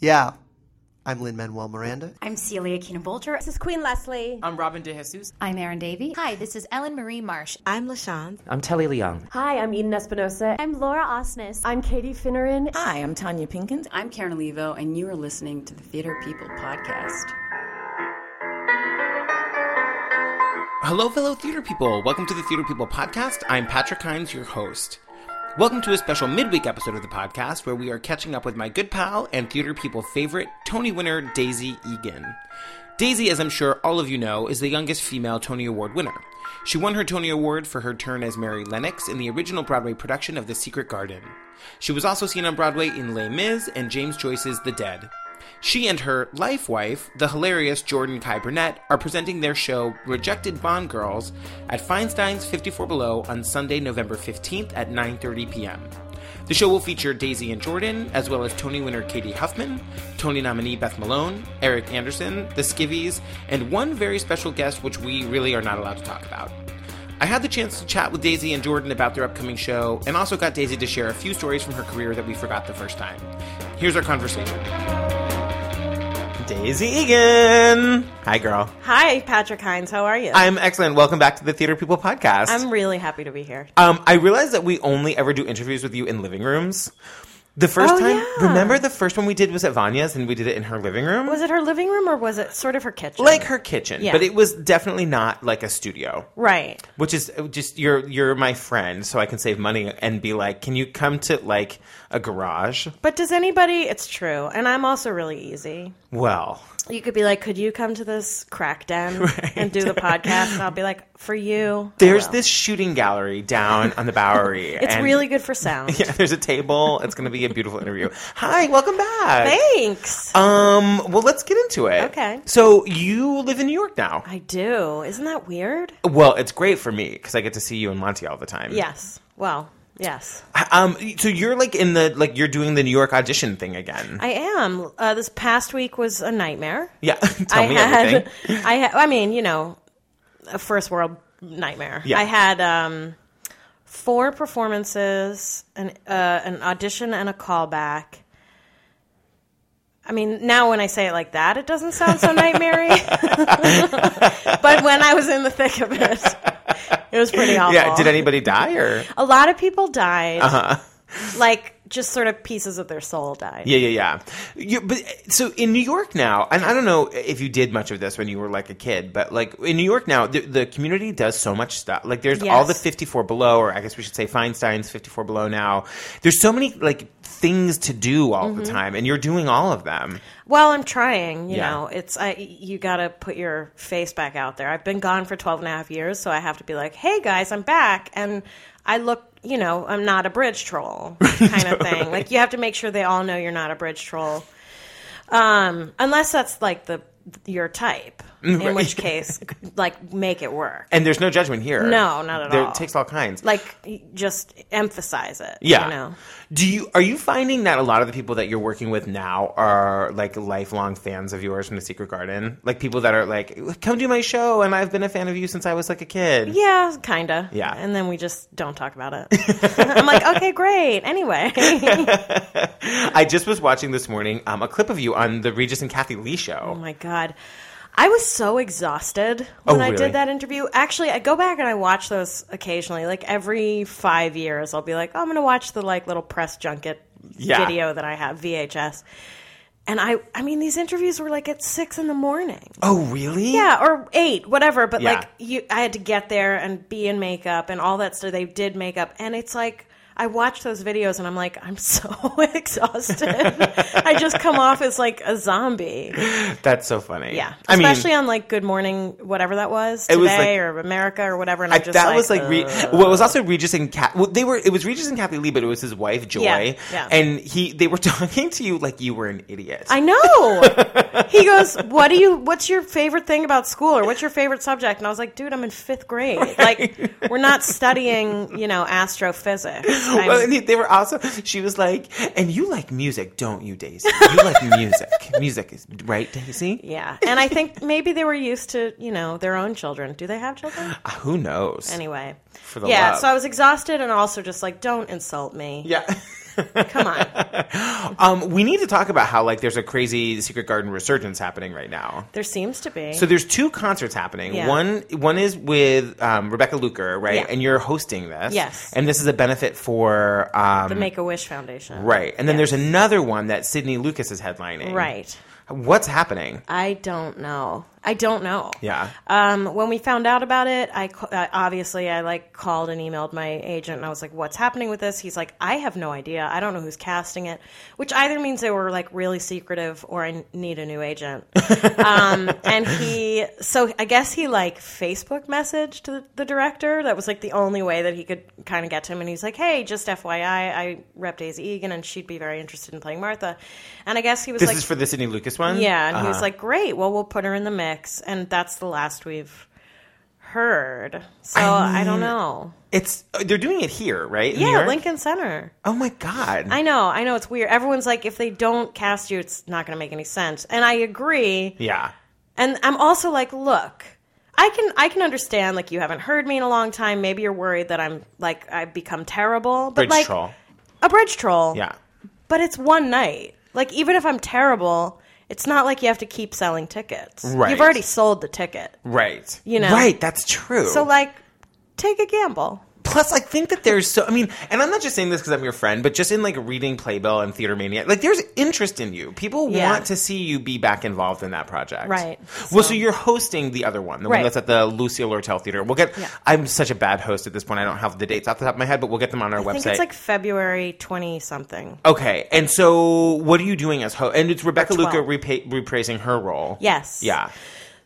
Yeah. I'm Lin-Manuel Miranda. I'm Celia Keenan Bolger. This is Queen Leslie. I'm Robin DeJesus. I'm Aaron Davey. Hi, this is Ellen Marie Marsh. I'm LaShawn. I'm Telly Leung. Hi, I'm Eden Espinosa. I'm Laura Osnes. I'm Katie Finneran. Hi, I'm Tonya Pinkins. I'm Karen Olivo, and you are listening to the Theater People Podcast. Hello, fellow theater people. Welcome to the Theater People Podcast. I'm Patrick Hinds, your host. Welcome to a special midweek episode of the podcast where we are catching up with my good pal and theater people favorite, Tony winner Daisy Eagan. Daisy, as I'm sure all of you know, is the youngest female Tony Award winner. She won her Tony Award for her turn as Mary Lennox in the original Broadway production of The Secret Garden. She was also seen on Broadway in Les Mis and James Joyce's The Dead. She and her life wife, the hilarious Jordan Kai Burnett, are presenting their show Rejected Bond Girls at Feinstein's 54 Below on Sunday, November 15th at 9:30 p.m. The show will feature Daisy and Jordan, as well as Tony winner Cady Huffman, Tony nominee Beth Malone, Eric Anderson, the Skivvies, and one very special guest which we really are not allowed to talk about. I had the chance to chat with Daisy and Jordan about their upcoming show, and also got Daisy to share a few stories from her career that we forgot the first time. Here's our conversation. Daisy Eagan. Hi, girl. Hi, Patrick Hinds. How are you? I'm excellent. Welcome back to the Theater People podcast. I'm really happy to be here. Um, I realize that we only ever do interviews with you in living rooms. The first oh, time, yeah. remember the first one we did was at Vanya's and we did it in her living room? Was it her living room or was it sort of her kitchen? Like her kitchen, Yeah. but it was definitely not like a studio. right. Which is uh, just you're you're my friend, so I can save money and be like, can you come to like a garage? But does anybody? It's true, and I'm also really easy. Well, You could be like, "Could you come to this crack den and do the podcast?" And I'll be like, "For you." There's this shooting gallery down on the Bowery. It's really good for sound. Yeah, there's a table. It's going to be a beautiful interview. Hi, welcome back. Thanks. Um, well, let's get into it. Okay. So you live in New York now. I do. Isn't that weird? Well, it's great for me because I get to see you in Monty all the time. Yes. Well, yes. Um. So you're like in the like you're doing the New York audition thing again. I am. Uh, this past week was a nightmare. yeah. Tell I me had, everything. I had, I mean, you know, a first world nightmare. Yeah. I had um, four performances, an uh, an audition, and a callback. I mean, now when I say it like that, it doesn't sound so nightmare but when I was in the thick of it, it was pretty awful. Yeah. Did anybody die or? A lot of people died. Uh-huh. Like just sort of pieces of their soul died. Yeah, yeah, yeah. You, but so in New York now, and I don't know if you did much of this when you were like a kid, but like in New York now, the, the community does so much stuff. Like there's all the 54 Below, or I guess we should say Feinstein's 54 Below now. There's so many like things to do all Mm-hmm. the time, and you're doing all of them. Well, I'm trying. You Yeah. know, it's I. You got to put your face back out there. I've been gone for 12 and a half years, so I have to be like, "Hey guys, I'm back," and I look. You know, I'm not a bridge troll kind of thing. Like you have to make sure they all know you're not a bridge troll, um, unless that's like the your type. In Right. which case, like make it work. And there's no judgment here. No, not at there, all. It takes all kinds. Like just emphasize it. Yeah. You know. Do you are you finding that a lot of the people that you're working with now are like lifelong fans of yours from the Secret Garden? Like people that are like, come do my show, and I've been a fan of you since I was like a kid. Yeah, kinda. Yeah. And then we just don't talk about it. I'm like, okay, great. Anyway. I just was watching this morning um, a clip of you on the Regis and Kathie Lee show. Oh my god. I was so exhausted when Oh, I did that interview. Actually, I go back and I watch those occasionally. Like every five years, I'll be like, oh, I'm going to watch the like little press junket Yeah. video that I have VHS. And I, I mean, these interviews were like at six in the morning. Oh, really? Yeah, or eight, whatever. But Yeah. like, you, I had to get there and be in makeup and all that stuff. They did makeup, and it's like I watch those videos and I'm like, I'm so exhausted. I just come off as like a zombie. That's so funny. Yeah, I mean, especially on like Good Morning, whatever that was today was, like- or America or whatever. And I, I'm just that like, was like Re- "Ugh." well, it was also Regis and Kat. Well, they were it was Regis and Kathie Lee, but it was his wife Joy, Yeah, yeah. and he they were talking to you like you were an idiot. I know. he goes, "What do you? What's your favorite thing about school, or what's your favorite subject?" And I was like, "Dude, I'm in fifth grade. Like, we're not studying, you know, astrophysics." I'm- Well, and they were also. She was like, "And you like music, don't you, Daisy? You like music. music is right, Daisy. yeah, and I think maybe they were used to, you know, their own children. Do they have children? Uh, Who knows? Anyway, For the yeah. love. So I was exhausted, and also just like, don't insult me. yeah." Come on. Um, we need to talk about how like there's a crazy Secret Garden resurgence happening right now. There seems to be. So there's two concerts happening. Yeah. One one is with um, Rebecca Luker, right? Yeah. And you're hosting this. Yes. And this is a benefit for um, the Make a Wish Foundation. right. And then Yes. there's another one that Sydney Lucas is headlining. Right. What's happening? I don't know. I don't know. Yeah. Um, when we found out about it, I uh, obviously I like called and emailed my agent, and I was like, "What's happening with this?" He's like, "I have no idea. I don't know who's casting it," which either means they were like really secretive, or I need a new agent. um, and he, so I guess he like Facebook messaged the, the director. That was like the only way that he could kind of get to him. And he's like, "Hey, just FYI, I rep Daisy Eagan, and she'd be very interested in playing Martha." And I guess he was This like, "This is for the Sydney Lucas one? yeah, and he was Uh-huh. like, "Great, well, we'll put her in the mix," and that's the last we've heard. So I, don't know. It's uh, they're doing it here, right? In Yeah, Lincoln Center. Oh my god. I know, I know, it's weird. Everyone's like, if they don't cast you, it's not going to make any sense, and I agree. yeah. And I'm also like, look. I can I can understand like you haven't heard me in a long time. Maybe you're worried that I'm like I've become terrible. But Bridge like troll. a bridge troll. Yeah. But it's one night. Like even if I'm terrible, it's not like you have to keep selling tickets. Right. You've already sold the ticket. Right. You know. Right, that's true. So like take a gamble. Plus, I think that there's so. I mean, and I'm not just saying this because I'm your friend, but just in like reading Playbill and Theater Mania, like there's interest in you. People Yeah. want to see you be back involved in that project, Right. Well, So- so you're hosting the other one, the one that's at the Lucille Lortel Theater. We'll get. Yeah. I'm such a bad host at this point. I don't have the dates off the top of my head, but we'll get them on our I website. think it's like February twenty something. okay, and so what are you doing as host? And it's Rebecca 12. repa- reprising her role. Yes. Yeah.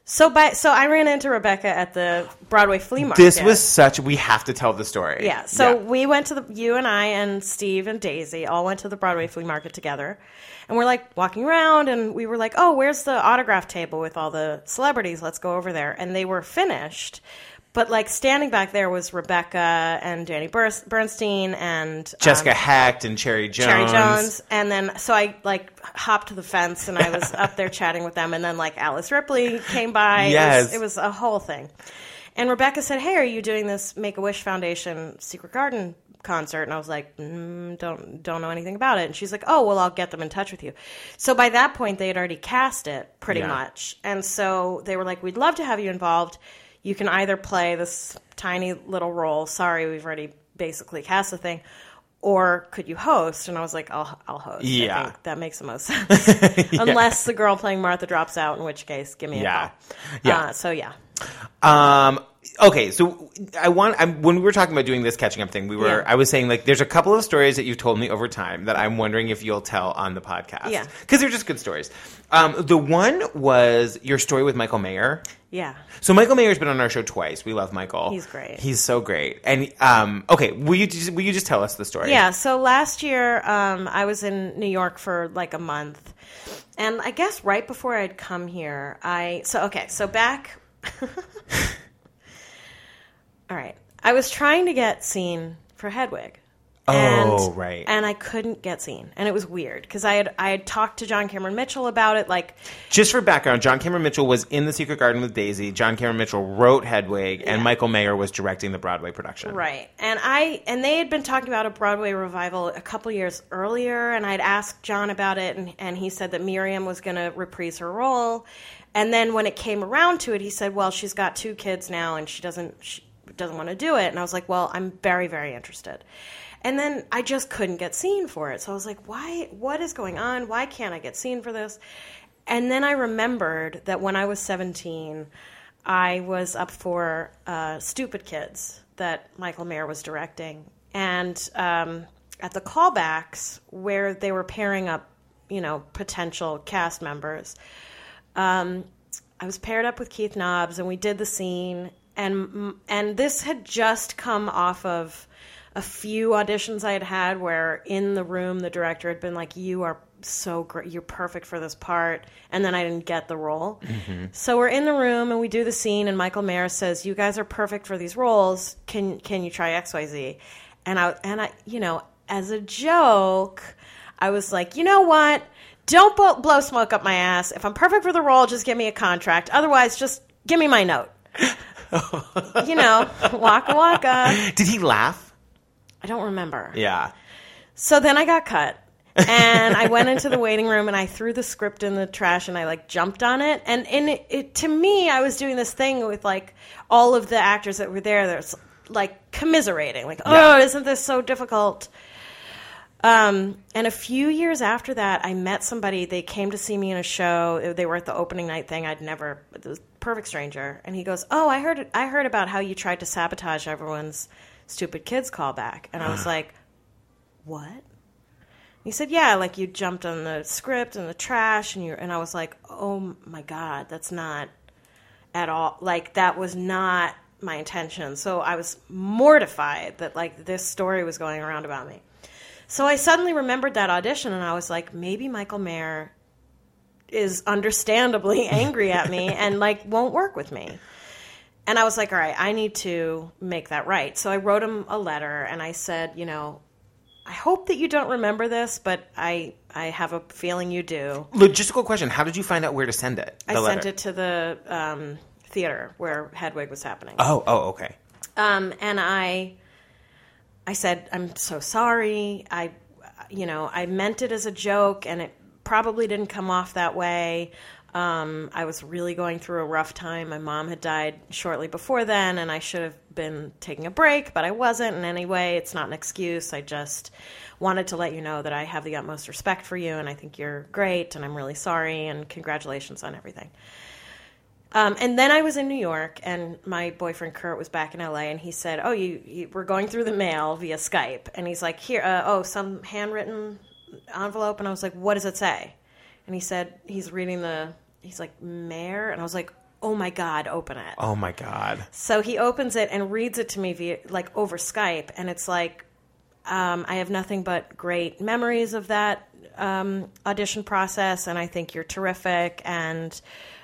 So by so I ran into Rebecca at the Broadway flea market. This was such. We have to tell the story. Yeah. So we went to the you and I and Steve and Daisy all went to the Broadway flea market together. And we're like walking around and we were like, "Oh, where's the autograph table with all the celebrities? Let's go over there." And they were finished. But like standing back there was Rebecca and Danny Bers- Bernstein and Jessica um, Hecht and Cherry Jones. Cherry Jones, and then so I like hopped the fence and I was up there chatting with them, and then like Alice Ripley came by. Yes. it was, it was a whole thing. And Rebecca said, "Hey, are you doing this Make a Wish Foundation Secret Garden concert?" And I was like, mm, "Don't don't know anything about it." And she's like, "Oh, well, I'll get them in touch with you." So by that point, they had already cast it pretty Yeah. much, and so they were like, "We'd love to have you involved. You can either play this tiny little role. Sorry, we've already basically cast the thing." Or could you host? And I was like, I'll, I'll host. I Yeah. think that makes the most sense. Unless the girl playing Martha drops out, in which case, give me a Yeah. call. Yeah. Uh, so yeah. Um. Okay, so I want I'm, when we were talking about doing this catching up thing, we were Yeah. I was saying like there's a couple of stories that you've told me over time that I'm wondering if you'll tell on the podcast. Yeah. because they're just good stories. Um, the one was your story with Michael Mayer. Yeah. So Michael Mayer's been on our show twice. We love Michael. He's great. He's so great. And um, okay, will you just, will you just tell us the story? Yeah, so last year um, I was in New York for like a month. And I guess right before I'd come here, I. So, okay, so back. All right. I was trying to get seen for Hedwig. Oh, and, right. And I couldn't get seen, and it was weird because I had I had talked to John Cameron Mitchell about it. Like, Just for background, John Cameron Mitchell was in The Secret Garden with Daisy. John Cameron Mitchell wrote Hedwig, and Michael Mayer was directing the Broadway production. Right. And I and they had been talking about a Broadway revival a couple years earlier and I'd asked John about it and, and he said that Miriam was going to reprise her role. And then when it came around to it, he said, "Well, she's got two kids now and she doesn't she doesn't want to do it." And I was like, "Well, I'm very very interested." And then I just couldn't get seen for it. So I was like, "Why what is going on? Why can't I get seen for this?" And then I remembered that when I was 17, I was up for uh, Stupid Kids that Michael Mayer was directing. And um, at the callbacks, where they were pairing up, you know, potential cast members, um, I was paired up with Keith Nobbs, and we did the scene. And and this had just come off of a few auditions I had had, where in the room the director had been like, "You are so great, you're perfect for this part," and then I didn't get the role. So we're in the room and we do the scene, and Michael Mayer says, "You guys are perfect for these roles. Can can you try X Y Z?" And I and I, you know, as a joke, I was like, "You know what?" Don't blow, blow smoke up my ass. If I'm perfect for the role, just give me a contract. Otherwise, just give me my note. you know, waka waka. Did he laugh? I don't remember. Yeah. So then I got cut. and I went into the waiting room and I threw the script in the trash and I like jumped on it. And and it, it to me, I was doing this thing with like all of the actors that were there. There's like commiserating, like, oh, isn't this so difficult? Um, and a few years after that, I met somebody. They came to see me in a show. They were at the opening night thing. I'd never. It was a perfect stranger. And he goes, "Oh, I heard. I heard about how you tried to sabotage everyone's stupid kids callback." And I was like, "What?" He said, "Yeah, like you jumped on the script and the trash, and you." And I was like, "Oh my god, that's not at all. Like that was not my intention." So I was mortified that like this story was going around about me. So I suddenly remembered that audition, and I was like, maybe Michael Mayer is understandably angry at me and like won't work with me. And I was like, all right, I need to make that right. So I wrote him a letter and I said, you know, I hope that you don't remember this, but I I have a feeling you do. Logistical question: How did you find out where to send it? I sent it to the um, theater where Hedwig was happening. Oh, oh, okay. Um, and I, I said, I'm so sorry. I, you know, I meant it as a joke, and it probably didn't come off that way. Um, I was really going through a rough time. My mom had died shortly before then, and I should have been taking a break, but I wasn't. And anyway, it's not an excuse. I just wanted to let you know that I have the utmost respect for you, and I think you're great, and I'm really sorry, and congratulations on everything. Um, and then I was in New York, and my boyfriend Kurt was back in LA, and he said, "Oh, you, you we're going through the mail via Skype," and he's like, "Here, uh, oh, some handwritten envelope," and I was like, "What does it say?" And he said he's reading the, he's like mayor, and I was like, "Oh my god, open it!" Oh my god. So he opens it and reads it to me via like over Skype, and it's like, um, I have nothing but great memories of that um, audition process, and I think you're terrific. And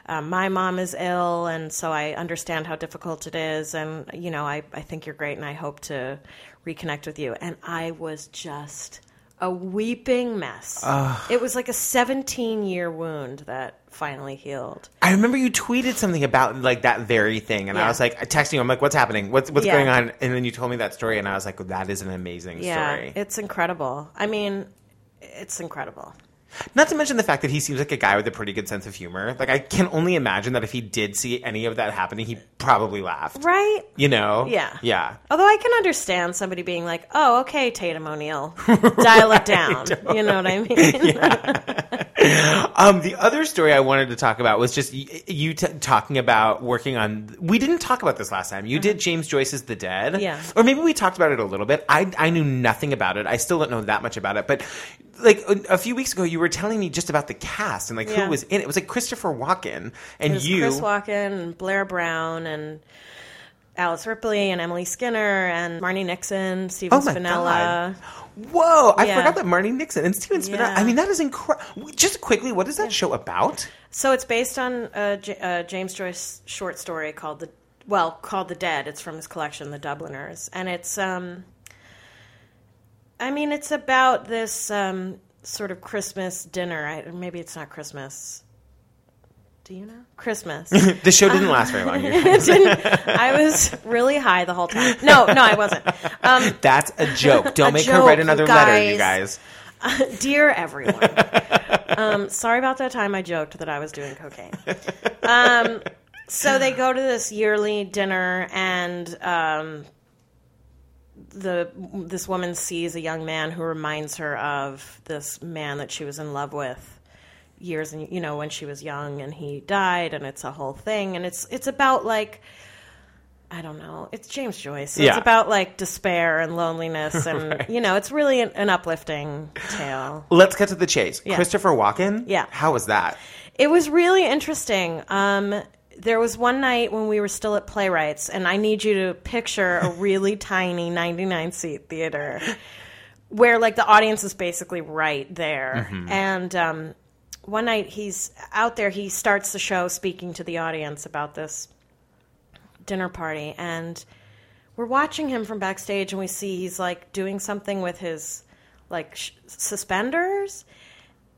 um, my mom is ill, and so I understand how difficult it is. And you know, I, I think you're great, and I hope to reconnect with you. And I was just a weeping mess. It was like a 17 year wound that finally healed. I remember you tweeted something about like that very thing, and I was like texting you. I'm like, "What's happening? What's what's Yeah. going on?" And then you told me that story, and I was like, "That is an amazing Yeah, story." it's incredible. I mean, it's incredible. Not to mention the fact that he seems like a guy with a pretty good sense of humor. Like I can only imagine that if he did see any of that happening, he probably laughed. Right? You know? Yeah. Yeah. Although I can understand somebody being like, "Oh, okay, Tatum O'Neal, dial it down." You know what I mean? Um, the other story I wanted to talk about was just y- you t- talking about working on. We didn't talk about this last time. You did James Joyce's The Dead. Yeah. or maybe we talked about it a little bit. I I knew nothing about it. I still don't know that much about it. But like a, a few weeks ago, you were telling me just about the cast and like Yeah. who was in it. It was like Christopher Walken and There's you. Chris Walken and Blair Brown and Alice Ripley and Emily Skinner and Marni Nixon, Stephen Oh Spinella. Whoa! I Yeah. forgot that Marni Nixon and Stephen Spinella. Yeah. I mean, that is incredible. Just quickly, what is that show about? So it's based on a, a James Joyce short story called the well called the Dead. It's from his collection, The Dubliners, and it's um, I mean, it's about this um, sort of Christmas dinner. I, maybe it's not Christmas. Do you know Christmas? The show didn't last very long. It didn't- I was really high the whole time. No, no, I wasn't. Um, That's a joke. Don't A make her write another you letter, you guys. guys. dear everyone, um, sorry about that time I joked that I was doing cocaine. Um, so they go to this yearly dinner, and um, the this woman sees a young man who reminds her of this man that she was in love with years and you know when she was young and he died and it's a whole thing and it's it's about like I don't know. It's James Joyce. So Yeah. It's about like despair and loneliness and you know, it's really an, an uplifting tale. Let's cut to the chase. Yeah. Christopher Walken. Yeah. How was that? It was really interesting. Um, there was one night when we were still at Playwrights, and I need you to picture a really tiny 99 seat theater where, like, the audience is basically right there. And um, one night he's out there, he starts the show speaking to the audience about this dinner party, and we're watching him from backstage, and we see he's like doing something with his like sh- suspenders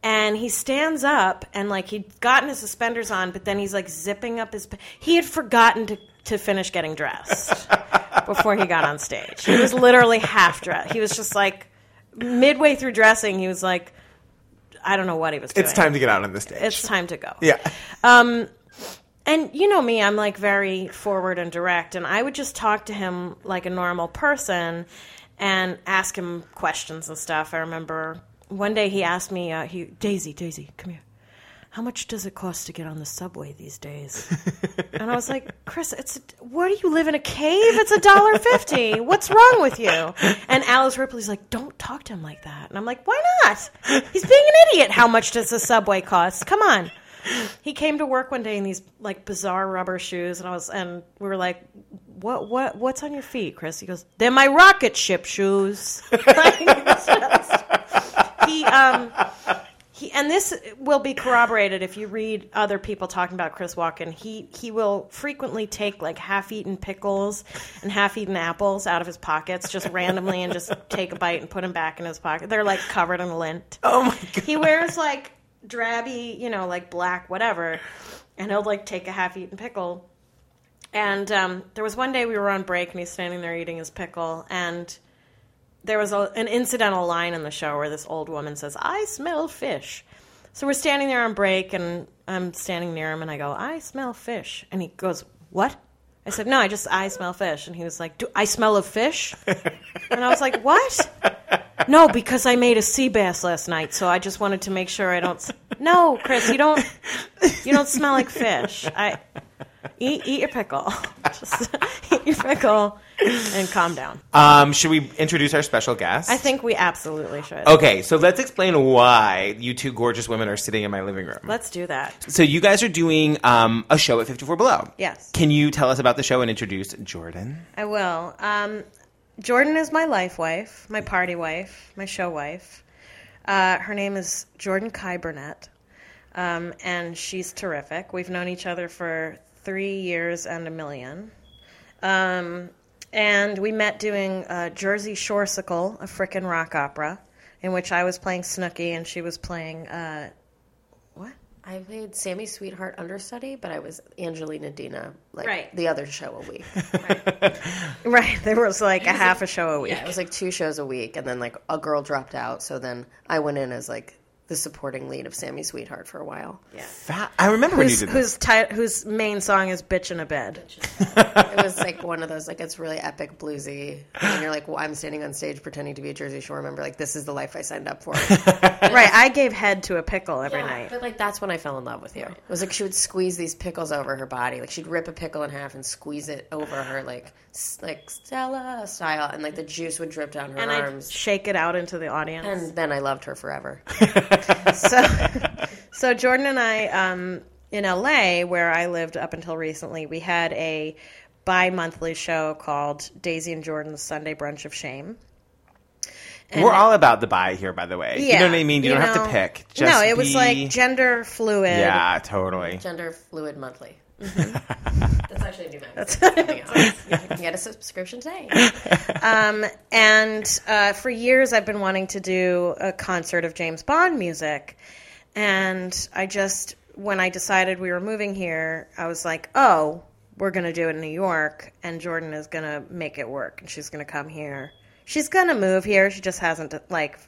and he stands up and like he'd gotten his suspenders on but then he's like zipping up his he had forgotten to, to finish getting dressed before he got on stage. He was literally half dressed. He was just like midway through dressing, he was like, I don't know what he was doing. It's time to get out on the stage. It's time to go. yeah. And you know me, I'm like very forward and direct, and I would just talk to him like a normal person and ask him questions and stuff. I remember one day he asked me, uh, "He Daisy, Daisy, come here. How much does it cost to get on the subway these days?" and I was like, "Chris, it's what do you live in a cave? It's a dollar fifty. What's wrong with you?" And Alice Ripley's like, "Don't talk to him like that." And I'm like, "Why not? He's being an idiot. How much does the subway cost? Come on." he came to work one day in these like bizarre rubber shoes and I was and we were like what what what's on your feet Chris he goes they're my rocket ship shoes Like, just- he um he and this will be corroborated if you read other people talking about Chris Walken he he will frequently take like half-eaten pickles and half-eaten apples out of his pockets just randomly and just take a bite and put them back in his pocket they're like covered in lint Oh my god. he wears like drabby, you know, like black, whatever, and he'll like take a half-eaten pickle. And um, there was one day we were on break, and he's standing there eating his pickle, and there was a, an incidental line in the show where this old woman says, "I smell fish." So we're standing there on break, and I'm standing near him, and I go, "I smell fish," and he goes, "What?" I said, "No, I just I smell fish," and he was like, "Do I smell of fish?" and I was like, "What?" No, because I made a sea bass last night, so I just wanted to make sure I don't. s- No, Chris, you don't. You don't smell like fish. I eat eat your pickle. Just eat your pickle and calm down. Um, should we introduce our special guest? I think we absolutely should. Okay, so let's explain why you two gorgeous women are sitting in my living room. Let's do that. So you guys are doing um, a show at 54 Below. Yes. Can you tell us about the show and introduce Jordan? I will. Um, Jordan is my life wife, my party wife, my show wife. Uh, her name is Jordan Kai Burnett, um, and she's terrific. We've known each other for three years and a million. Um, and we met doing uh, Jersey Shoresical, a frickin' rock opera, in which I was playing Snooki and she was playing uh, what? I played Sammy Sweetheart understudy, but I was Angelina Dina, like Right. the other show a week. Right, there was like a half a show a week. yeah, it was like two shows a week, and then like a girl dropped out, so then I went in as like the supporting lead of Sammy Sweetheart for a while. Fa- I remember when you Whose, did this. whose, ti- whose main song is "Bitch in a Bed"? It was like one of those like it's really epic bluesy, and you're like, well, I'm standing on stage pretending to be a Jersey Shore member. Like this is the life I signed up for. right, I gave head to a pickle every Yeah, night. But like that's when I fell in love with you. It was like she would squeeze these pickles over her body. Like she'd rip a pickle in half and squeeze it over her like s- like Stella style, and like the juice would drip down her and I'd arms. shake it out into the audience. and then I loved her forever. so, so Jordan and I, um, in LA, where I lived up until recently, we had a bi-monthly show called Daisy and Jordan's Sunday Brunch of Shame. And- We're all about the bi here, by the way. you know what I mean? You, don't have to pick. Just no, it was be- like gender fluid. Yeah, totally. Gender fluid monthly. That's actually a new magazine. you can get a subscription today. And uh, for years, I've been wanting to do a concert of James Bond music. And I just, when I decided we were moving here, I was like, oh, we're going to do it in New York, and Jordan is going to make it work, and she's going to come here. She's going to move here. She just hasn't, like,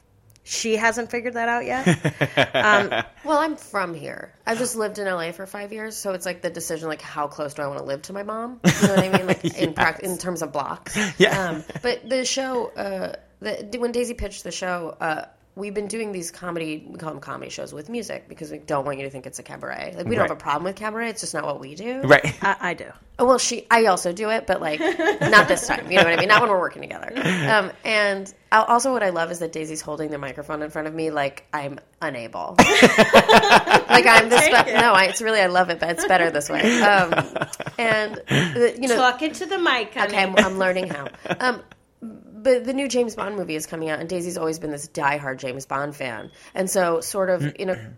she hasn't figured that out yet. Well, I'm from here. I've just lived in LA for five years, so it's like the decision, like how close do I want to live to my mom? You know what I mean? Like in prac in terms of blocks. Yeah. Um, but the show, uh, the, when Daisy pitched the show, uh, we've been doing these comedy, we call them comedy shows with music because we don't want you to think it's a cabaret. Like we don't Right. have a problem with cabaret. It's just not what we do. Right. I, I do. Oh, well, she, I also do it, but like not this time. You know what I mean? Not when we're working together. Um, and I'll, also, what I love is that Daisy's holding the microphone in front of me, like I'm unable. like I'm this. Be- no, I, it's really I love it, but it's better this way. Um, and you know, Talk into the mic, honey. okay, I'm, I'm learning how. Um, but the new James Bond movie is coming out, and Daisy's always been this diehard James Bond fan, and so sort of in a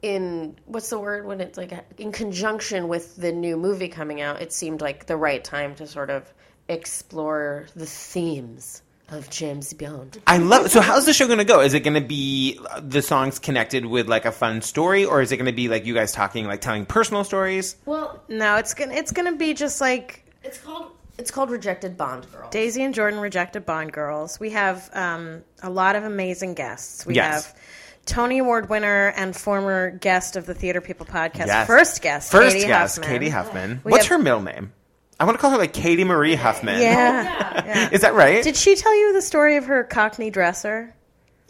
in what's the word when it's like in conjunction with the new movie coming out, it seemed like the right time to sort of explore the themes of James Bond. I love. So, how's the show going to go? Is it going to be uh, the songs connected with like a fun story, or is it going to be like you guys talking, like telling personal stories? Well, No, it's gonna it's gonna be just like it's called It's called Rejected Bond Girl. Daisy and Jordan rejected Bond girls. We have um, a lot of amazing guests. We Yes. have Tony Award winner and former guest of the Theater People podcast, Yes. first guest, First Cady guest, Huffman. Cady Huffman. We What's have- her middle name? I want to call her like Cady Marie Huffman. Yeah. yeah. Is that right? Did she tell you the story of her Cockney dresser?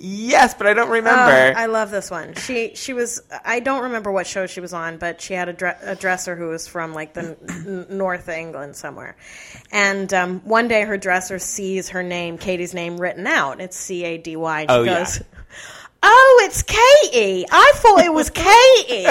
Yes, but I don't Oh, remember. I love this one. She she was I don't remember what show she was on, but she had a, dre- a dresser who was from like the n- north England somewhere. And um, one day her dresser sees her name, Katie's name written out. It's C A D Y. Oh, She yeah. "Oh, it's Katie. I thought it was Katie."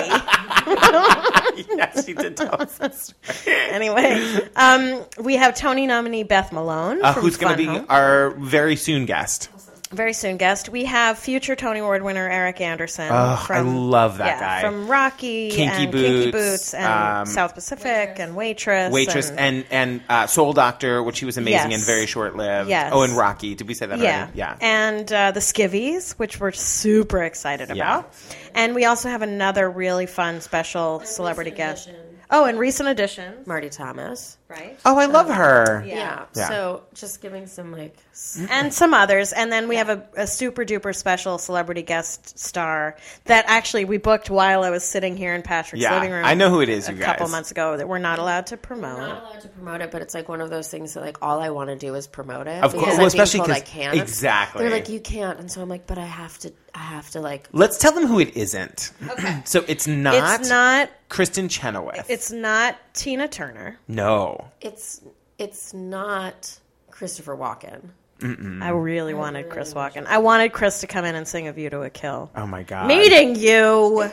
yes, she did tell us. this. anyway, um, we have Tony nominee Beth Malone, Uh, from who's going to be Home. our very soon guest? Very soon guest. We have future Tony Award winner Eric Anderson. Oh, I love that yeah, guy. from Rocky, Kinky and Kinky Boots, Boots, and um, South Pacific, and Waitress, Waitress and, and and uh, Soul Doctor, which he was amazing Yes. and very short lived. Yes. Oh, and Rocky. Did we say that yeah, already? Yeah. and uh, the Skivvies, which we're super excited Yeah. about, and we also have another really fun special celebrity guest. Oh, and recent addition, Marty Thomas. Right? oh, I love um, her. Yeah. Yeah. So just giving some like s- mm-hmm. and some others. And then we have a, a super duper special celebrity guest star that actually we booked while I was sitting here in Patrick's Yeah, living room. I know who it is, A you couple guys. months ago that we're not allowed to promote. not allowed to promote it, but it's like one of those things that like all I want to do is promote it. Of course. because Well, I'm being especially told I 'cause- can't. exactly. They're like you can't, and so I'm like, but I have to. I have to like. Let's tell them who it isn't. Okay. So it's not, It's not. Kristin Chenoweth. It's not Tina Turner. no. It's it's not Christopher Walken. I really wanted Chris Walken. I wanted Chris to come in and sing "A View to a Kill." Oh my god. Meeting you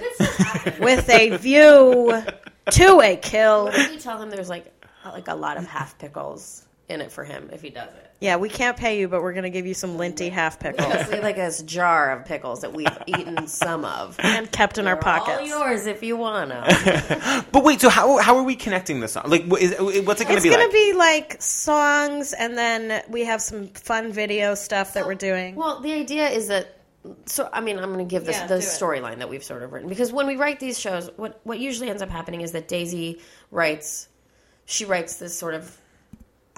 with a view to a kill. You tell him there's like like a lot of half pickles in it for him if he does it. Yeah, we can't pay you, but we're going to give you some linty half pickles It's like a jar of pickles that we've eaten some of. and kept in our They're All pockets. yours if you wanna. But wait, so how how are we connecting this song? Like, what is, what's it going to It's be going like? to be like songs, and then we have some fun video stuff that we're doing. Well, the idea is that. So I mean, I'm going to give this Yeah, the storyline that we've sort of written because when we write these shows, what what usually ends up happening is that Daisy writes, she writes this sort of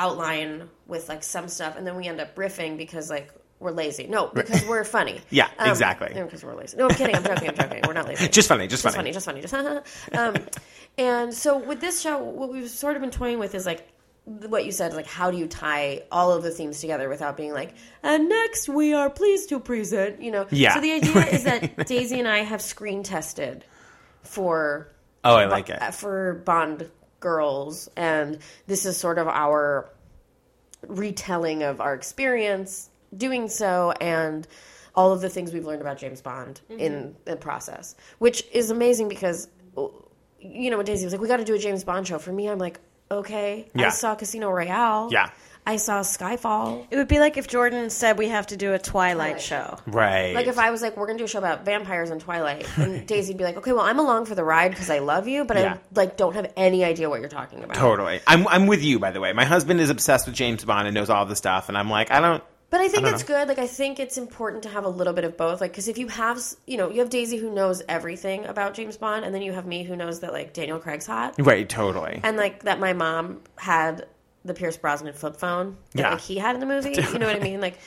outline with like some stuff, and then we end up riffing because like we're lazy. No, because we're funny. Yeah, exactly. no, Because we're lazy. No, I'm kidding. I'm joking. I'm joking. We're not lazy. Just funny, just Just funny. funny. Just funny. Just um, and so with this show, what we've sort of been toying with is like what you said, like how do you tie all of the themes together without being like, and next we are pleased to present, you know? Yeah. So the idea is that Daisy and I have screen tested for Oh, I like it. uh, for Bond girls, and this is sort of our retelling of our experience doing so, and all of the things we've learned about James Bond mm-hmm. in the process, which is amazing because you know when Daisy was like, "We got to do a James Bond show." For me, I'm like, "Okay." Yeah. I saw Casino Royale. Yeah. I saw Skyfall. It would be like if Jordan said we have to do a Twilight show. Right. Like if I was like, we're gonna do a show about vampires and Twilight, and Daisy'd be like, okay, well, I'm along for the ride because I love you, but Yeah. I like don't have any idea what you're talking about. Totally. I'm I'm with you by the way. My husband is obsessed with James Bond and knows all the stuff and I'm like, I don't But I think don't it's good. Like I think it's important to have a little bit of both. Like because if you have, s- you know, you have Daisy who knows everything about James Bond, and then you have me who knows that like Daniel Craig's hot, Right, totally. and like that my mom had the Pierce Brosnan flip phone that Yeah. like he had in the movie. You know what I mean? Like,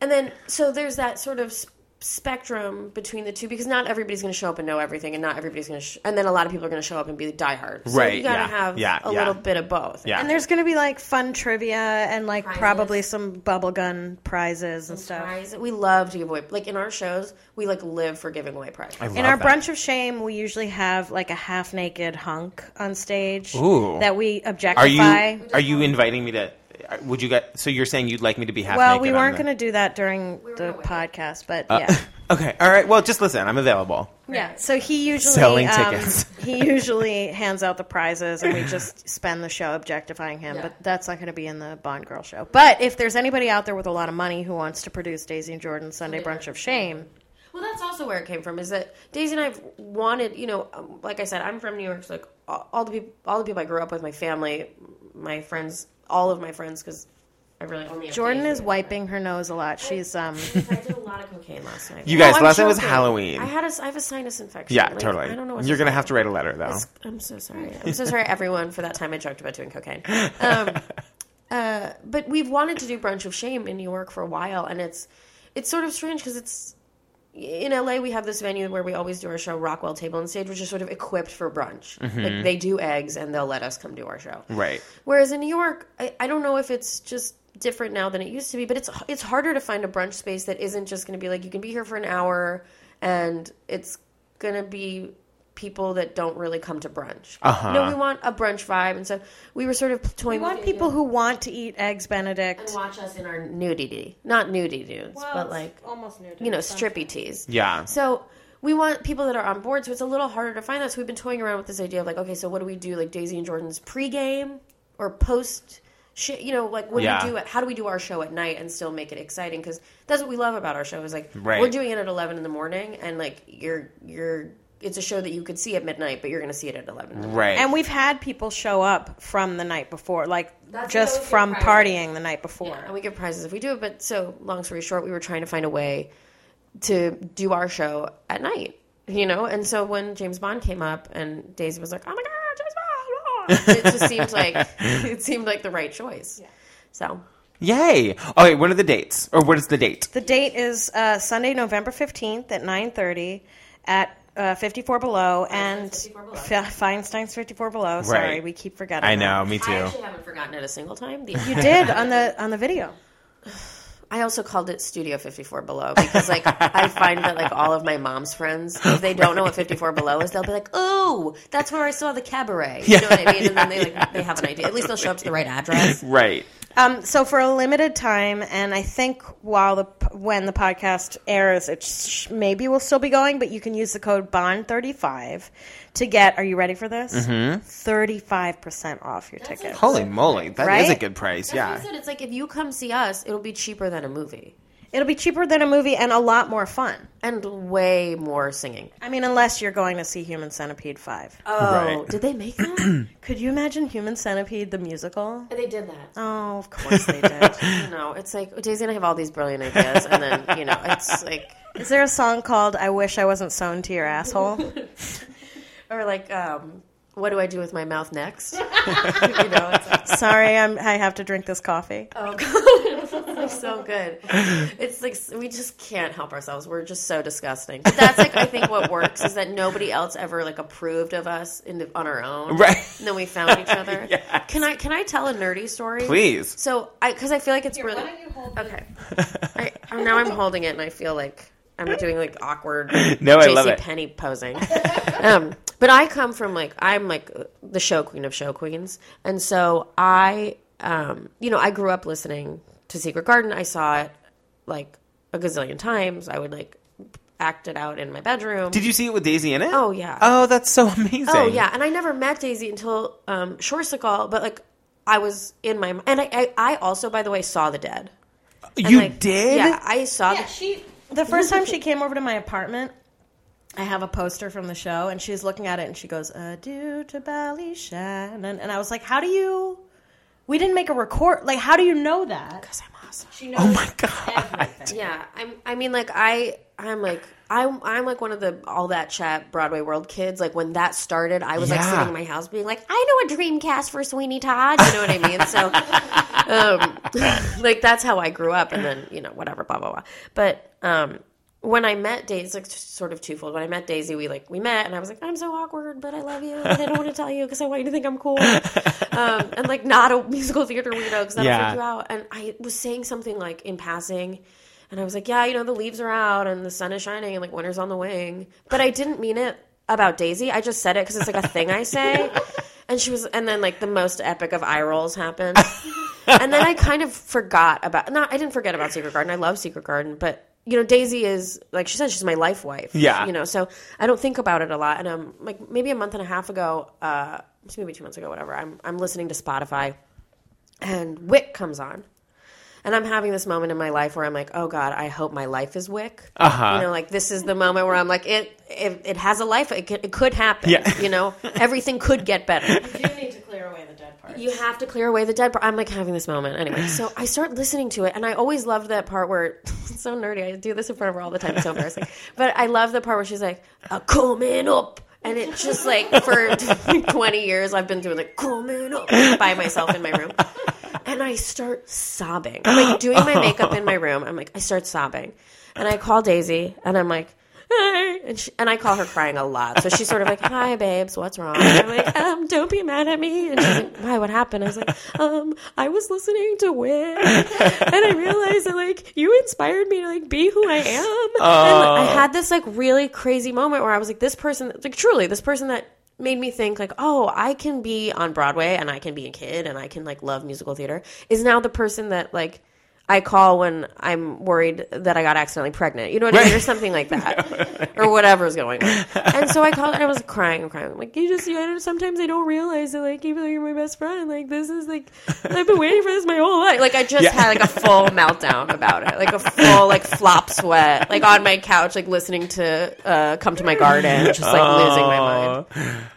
and then so there's that sort of spectrum between the two because not everybody's going to show up and know everything, and not everybody's going to, sh- and then a lot of people are going to show up and be diehard. So Right, You got to yeah, have yeah, a yeah. little bit of both. Yeah. And there's going to be like fun trivia and like Prizes. probably some bubblegum prizes and stuff. Prize. We love to give away, like in our shows, we like live for giving away prizes. I In our that. brunch of shame, we usually have like a half naked hunk on stage Ooh. that we Are objectify. you are you inviting me to would you get so you're saying you'd like me to be half well, we weren't the- going to do that during the podcast, but Uh, yeah. Okay. All right. Well, just listen. I'm available. Yeah, so he usually Selling um, tickets. he usually hands out the prizes, and we just spend the show objectifying him. But that's not going to be in the Bond Girl show. But if there's anybody out there with a lot of money who wants to produce Daisy and Jordan's Sunday Brunch of Shame, Well, that's also where it came from. Is that Daisy and I have wanted, you know, um, like I said, I'm from New York. So like all, all the people, all the people I grew up with, my family, my friends, all of my friends, because I really only have Jordan is wiping her nose a lot. She's um. I did a lot of cocaine last night. You guys, I'm last night was joking. Halloween. I had a, I have a sinus infection. yeah, Like, totally. I don't know. What You're gonna have to write a letter though. I'm so sorry. I'm so sorry, everyone, for that time I joked about doing cocaine. Um, uh, but we've wanted to do brunch of shame in New York for a while, and it's it's sort of strange because it's in LA we have this venue where we always do our show, Rockwell Table and Stage, which is sort of equipped for brunch. Like mm-hmm. they do eggs and they'll let us come do our show. Right. Whereas in New York, I, I don't know if it's just different now than it used to be, but it's it's harder to find a brunch space that isn't just going to be like you can be here for an hour and it's going to be people that don't really come to brunch. Uh-huh. No, we want a brunch vibe, and so we were sort of toying. We want people idea- who want to eat eggs Benedict. and watch us in our nudity, not nudie dudes, but like almost nude. you know strippy tees. Yeah. So we want people that are on board, so it's a little harder to find that. So we've been toying around with this idea of like, okay, so what do we do, like Daisy and Jordan's pregame or post? Shit, you know, like what Yeah. do we do? At, how do we do our show at night and still make it exciting? Because that's what we love about our show is like Right. we're doing it at eleven in the morning, and like you're you're it's a show that you could see at midnight, but you're going to see it at eleven. In the morning. Right. And we've had people show up from the night before, like That's just what I was from partying the night before. and we give prizes if we do it. But so long story short, we were trying to find a way to do our show at night, you know. And so when James Bond came up, and Daisy was like, "Oh my god, James Bond!" it just seemed like it seemed like the right choice. So Yay. Okay, what are the dates? Or what is the date? The date is uh, Sunday, November fifteenth at nine thirty at uh, fifty four below and 54 Below. F- Feinstein's fifty four below. Sorry, Right. we keep forgetting. I that. know, me too. I actually haven't forgotten it a single time. The- You did on the on the video. I also called it Studio 54 Below because, like, I find that, like, all of my mom's friends, if they don't know what 54 Below is, they'll be like, "Oh, that's where I saw the cabaret." You know what I mean? And then they like they have an idea. At least they'll show up to the right address. Right. Um, so for a limited time, and I think while the when the podcast airs, it sh- maybe will still be going, but you can use the code Bond thirty five to get. Are you ready for this? Mm-hmm. Thirty five percent off your ticket. Holy moly, that is Right? a good price. That's what I Yeah. said. It's like if you come see us, it'll be cheaper than a movie It'll be cheaper than a movie and a lot more fun. and way more singing. I mean, unless you're going to see Human Centipede five. Oh, Right. did they make that? Could you imagine Human Centipede the musical? they did that. Oh, of course they did. You know, it's like Daisy and I have all these brilliant ideas, and then you know, it's like, Is there a song called "I Wish I Wasn't Sewn to Your Asshole"? or like, um, what do I do with my mouth next? you know, it's like, Sorry, I'm, I have to drink this coffee. oh god, it's like so good. It's like we just can't help ourselves. We're just so disgusting. But that's like I think what works is that nobody else ever like approved of us in the, on our own. Right. And then we found each other. Yes. Can I can I tell a nerdy story? Please. So I because I feel like it's really okay. I, oh, now I'm holding it and I feel like I'm doing like awkward No, I JC love it. Penny posing. um, but I come from like I'm like the show queen of show queens, and so I, um, you know, I grew up listening to Secret Garden. I saw it like a gazillion times. I would like act it out in my bedroom. Did you see it with Daisy in it? Oh, yeah. Oh, that's so amazing. Oh yeah, and I never met Daisy until um, Shoresical, but like I was in my and I, I I also by the way saw the dead. And, You like, did? Yeah, I saw the she the first time she came over to my apartment i have a poster from the show and she's looking at it and she goes adieu to Ballyshannon and, and i was like how do you we didn't make a record like how do you know that Because I'm awesome. she knows Oh my god. Yeah, I'm. I mean, like I, I'm like I'm. I'm like one of the all that chat Broadway world kids. Like when that started, I was like sitting in my house being like, I know a dream cast for Sweeney Todd. You know what I mean? So, um, like that's how I grew up, and then you know whatever, blah blah blah. But um, when I met Daisy, it's like sort of twofold. When I met Daisy, we like we met, and I was like, I'm so awkward, but I love you, and I don't want to tell you because I want you to think I'm cool, um, and like not a musical theater weirdo because that'll Yeah. freak you out. And I was saying something like in passing. And I was like, yeah, you know, the leaves are out and the sun is shining and like winter's on the wing. But I didn't mean it about Daisy. I just said it because it's like a thing I say. And she was, and then like the most epic of eye rolls happened. and then I kind of forgot about, not, I didn't forget about Secret Garden. I love Secret Garden, but you know, Daisy is like she said, she's my life wife. Yeah. You know, so I don't think about it a lot. And um, like maybe a month and a half ago, uh, maybe two months ago, whatever. I'm I'm listening to Spotify, and Wick comes on. And I'm having this moment in my life where I'm like, oh God, I hope my life is Wick. Uh-huh. You know, like this is the moment where I'm like, it it, it has a life. It, could- it could happen. Yeah. You know, everything could get better. you need to clear away the dead part You have to clear away the dead part. I'm like having this moment anyway. So I start listening to it, and I always loved that part where it's so nerdy. I do this in front of her all the time. It's so embarrassing. But I love the part where she's like, uh, "Coming up," and it's just like for 20 years I've been doing like "coming up" by myself in my room. and I start sobbing. I'm like doing my makeup in my room. I'm like, I start sobbing. And I call Daisy and I'm like, Hi. And, she, and I call her crying a lot. So she's sort of like, Hi, babes, what's wrong? And I'm like, um, don't be mad at me. And she's like, Why, what happened? I was like, um, I was listening to Win. And I realized that, like, you inspired me to, like, be who I am. And I had this, like, really crazy moment where I was like, this person, like, truly, this person that made me think like oh i can be on broadway and i can be a kid and i can like love musical theater is now the person that like i call when i'm worried that i got accidentally pregnant you know what i mean or something like that or whatever's going on and so i called and i was crying and crying I'm like you just you know, sometimes i don't realize that like even though you're my best friend like this is like i've been waiting for this my whole life like i just Yeah. had like a full meltdown about it like a full like flop sweat like on my couch like listening to uh come to my garden just like losing my mind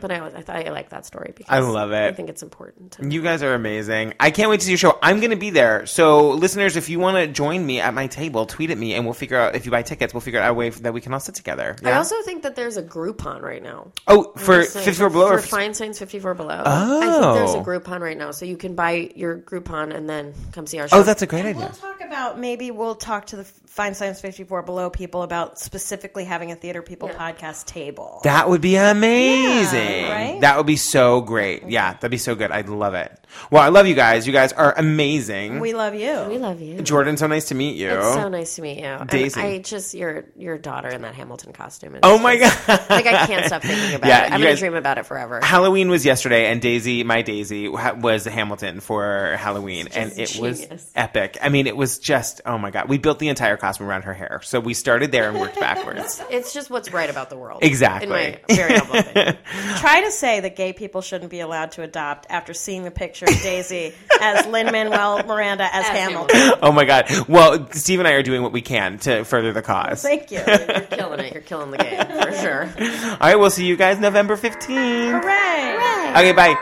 but I, was, I thought I liked that story because I love it. I think it's important. You guys are amazing. I can't wait to see your show. I'm going to be there. So, listeners, if you want to join me at my table, tweet at me and we'll figure out if you buy tickets, we'll figure out a way that we can all sit together. I also think that there's a Groupon right now. oh, for Just saying, 54 below for or Feinstein's 54 below. I think there's a Oh. Groupon right now, so you can buy your Groupon and then come see our oh, show. Oh, that's a great idea. We'll talk about maybe we'll talk to the Feinstein's 54 Below people about specifically having a Theater People podcast table. That would be amazing. Yeah, right? That would be so great. Yeah, that'd be so good. I'd love it. Well, I love you guys. You guys are amazing. we love you. we love you. Jordan, so nice to meet you. It's so nice to meet you. And Daisy. I just your your daughter in that Hamilton costume. is Oh my just- God. Like I can't stop thinking about Yeah, it. I'm gonna guys- dream about it forever. Halloween was yesterday, and Daisy, my Daisy, was Hamilton for Halloween, and it was epic. I mean, it was just oh my god. We built the entire costume around her hair, so we started there and worked backwards. It's just what's right about the world. Exactly. In my very humble opinion. Try to say that gay people shouldn't be allowed to adopt after seeing the picture of Daisy as Lin-Manuel Miranda as, Hamilton. oh my god. Well, Steve and I are doing what we can to further the cause. Thank you. You're killing it. You're killing the game for sure. All right, we'll see you guys November fifteenth. Hooray! Okay, bye.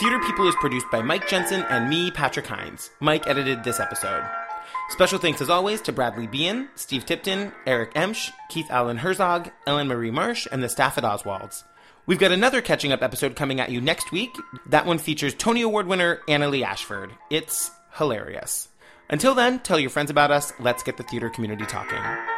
Theater People is produced by Mike Jensen and me, Patrick Hinds. Mike edited this episode. Special thanks as always to Bradley Bean, Steve Tipton, Eric Emsch, Keith Allen Herzog, Ellen Marie Marsh, and the staff at Oswald's. We've got another catching up episode coming at you next week. That one features Tony Award winner Annaleigh Ashford. It's hilarious. Until then, tell your friends about us. Let's get the theater community talking.